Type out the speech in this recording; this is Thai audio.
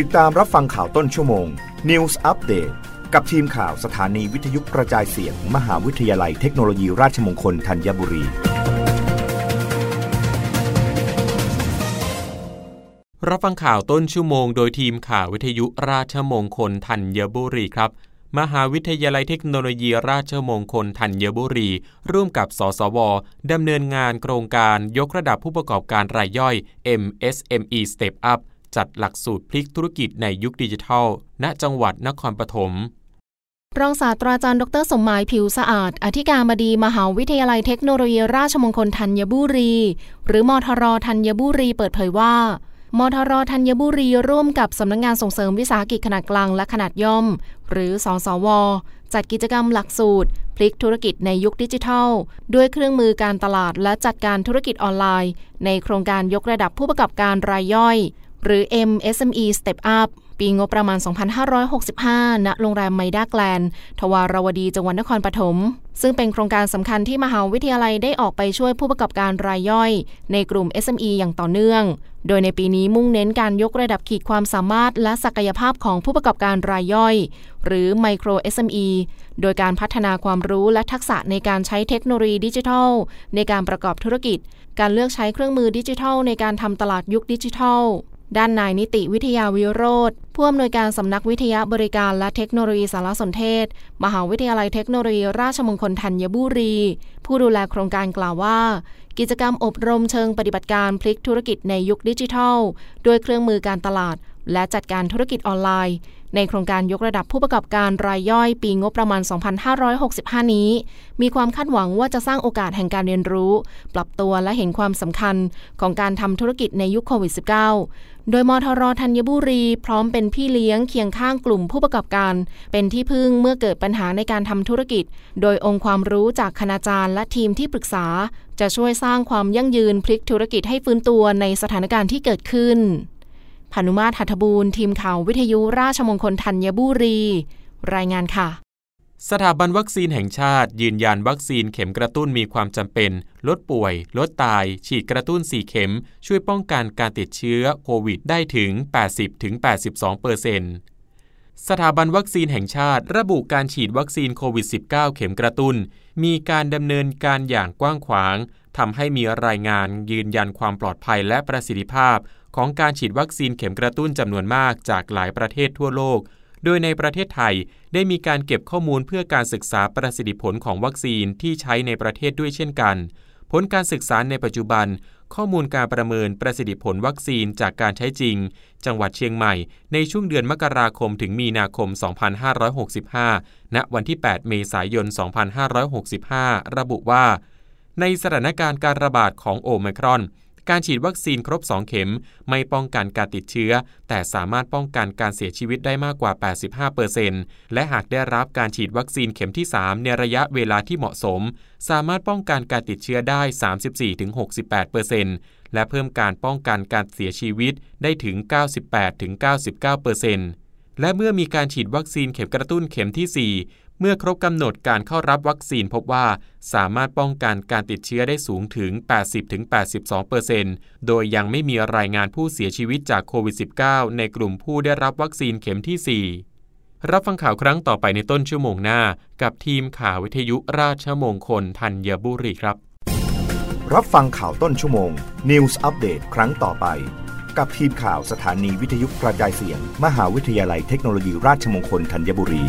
ติดตามรับฟังข่าวต้นชั่วโมง News Update กับทีมข่าวสถานีวิทยุกระจายเสียง มหาวิทยาลัยเทคโนโลยีราชมงคลธัญบุรี รับฟังข่าวต้นชั่วโมง โดยทีมข่าววิทยุราชมงคลธัญบุรีครับ มหาวิทยาลัยเทคโนโลยีราชมงคลธัญบุรี ร่วมกับ สสว ดำเนินงานโครงการยกระดับผู้ประกอบการรายย่อย MSME Step Up จัดหลักสูตรพลิกธุรกิจในยุคดิจิทัล ณ จังหวัดนครปฐมรองศาสตราจารย์ดรสมหมายผิวสะอาด อธิการบดีมหาวิทยาลัยเทคโนโลยีราชมงคลธัญบุรี หรือมทรธัญบุรีเปิดเผยว่ามทรธัญบุรีร่วมกับสำนักงงานส่งเสริมวิสาหกิจขนาดกลางและขนาดย่อม หรือสสว จัดกิจกรรมหลักสูตร พลิกธุรกิจในยุคดิจิทัล ด้วยเครื่องมือการตลาดและจัดการธุรกิจออนไลน์ ในโครงการยกระดับผู้ประกอบการรายย่อย หรือ MSME Step Up ปีงบประมาณ 2565 ณ โรงแรมไมด้าแกลนทวารวดี จังหวัดนครปฐม ซึ่งเป็นโครงการสำคัญที่มหาวิทยาลัยได้ออกไปช่วยผู้ประกอบการรายย่อย ในกลุ่ม SME อย่างต่อเนื่อง โดยในปีนี้มุ่งเน้นการยกระดับขีดความสามารถและศักยภาพของผู้ประกอบการรายย่อย หรือ Micro SME โดยการพัฒนาความรู้และทักษะในการใช้เทคโนโลยีดิจิทัล ในการประกอบธุรกิจ การเลือกใช้เครื่องมือดิจิทัล ในการทำตลาดยุคดิจิทัล ด้านนายนิติวิทยาวิโรธผู้อำนวยการสำนักวิทยาบริการและเทคโนโลยีสารสนเทศ มหาวิทยาลัยเทคโนโลยีราชมงคลธัญบุรี ผู้ดูแลโครงการกล่าวว่า กิจกรรมอบรมเชิงปฏิบัติการพลิกธุรกิจในยุคดิจิทัล ด้วยเครื่องมือการตลาด และจัดการธุรกิจออนไลน์ ในโครงการยกระดับผู้ประกอบการรายย่อยปีงบประมาณ 2565 นี้ มีความคาดหวังว่าจะสร้างโอกาสแห่งการเรียนรู้ ปรับตัวและเห็นความสำคัญของการทำธุรกิจในยุคโควิด -19 โดยมทรธัญบุรีพร้อมเป็นพี่เลี้ยงเคียงข้างกลุ่มผู้ประกอบการ เป็นที่พึ่งเมื่อเกิดปัญหาในการทำธุรกิจ โดยองค์ความรู้จากคณาจารย์และทีมที่ปรึกษา จะช่วยสร้างความยั่งยืนพลิกธุรกิจให้ฟื้นตัวในสถานการณ์ที่เกิดขึ้น พานุมาตรหัตบูรณ์ทีมข่าววิทยุราชมงคลธัญบุรี รายงานค่ะ สถาบันวัคซีนแห่งชาติ ยืนยันวัคซีนเข็มกระตุ้นมีความจำเป็น ลดป่วย ลดตาย ฉีดกระตุ้น 4 เข็ม ช่วยป้องกันการติดเชื้อโควิดได้ถึง 80-82%เปอร์เซ็นต์ สถาบันวัคซีนแห่งชาติ ระบุการฉีดวัคซีนโควิด -19 เข็มกระตุ้น มีการดำเนินการอย่างกว้างขวางทำให้มีรายงานยืนยันความปลอดภัยและประสิทธิภาพ ของการฉีดวัคซีนเข็มกระตุ้นจำนวนมากจากหลายประเทศทั่วโลก โดยในประเทศไทยได้มีการเก็บข้อมูลเพื่อการศึกษาประสิทธิผลของวัคซีนที่ใช้ในประเทศด้วยเช่นกัน ผลการศึกษาในปัจจุบัน ข้อมูลการประเมินประสิทธิผลวัคซีนจากการใช้จริง จังหวัดเชียงใหม่ ในช่วงเดือนมกราคมถึงมีนาคม 2565 ณ วันที่ 8 เมษายน 2565 ระบุว่า ในสถานการณ์การระบาดของโอมครอน การฉีดวัคซีนครบ 2 เข็ม ไม่ป้องกันการติดเชื้อ แต่สามารถป้องกันการเสียชีวิตได้มากกว่า 85%และหากได้รับการฉีดวัคซีนเข็มที่ 3 ในระยะเวลาที่เหมาะสม สามารถป้องกันการติดเชื้อได้ 34-68%และเพิ่มการป้องกันการเสียชีวิตได้ถึง 98-99%และเมื่อมีการฉีดวัคซีนเข็มกระตุ้นเข็มที่4 เมื่อครบกำหนดการเข้ารับวัคซีนพบว่า สามารถป้องกันการติดเชื้อได้สูงถึง 80-82%โดยยังไม่มีรายงานผู้เสียชีวิตจากโควิด -19 ในกลุ่มผู้ได้รับวัคซีนเข็มที่ 4 รับฟังข่าวครั้งต่อไปในต้นชั่วโมงหน้า กับทีมข่าววิทยุราชมงคลธัญบุรีครับ รับฟังข่าวต้นชั่วโมง News อัปเดตครั้งต่อไป กับทีมข่าวสถานีวิทยุกระจายเสียง มหาวิทยาลัยเทคโนโลยีราชมงคลธัญบุรี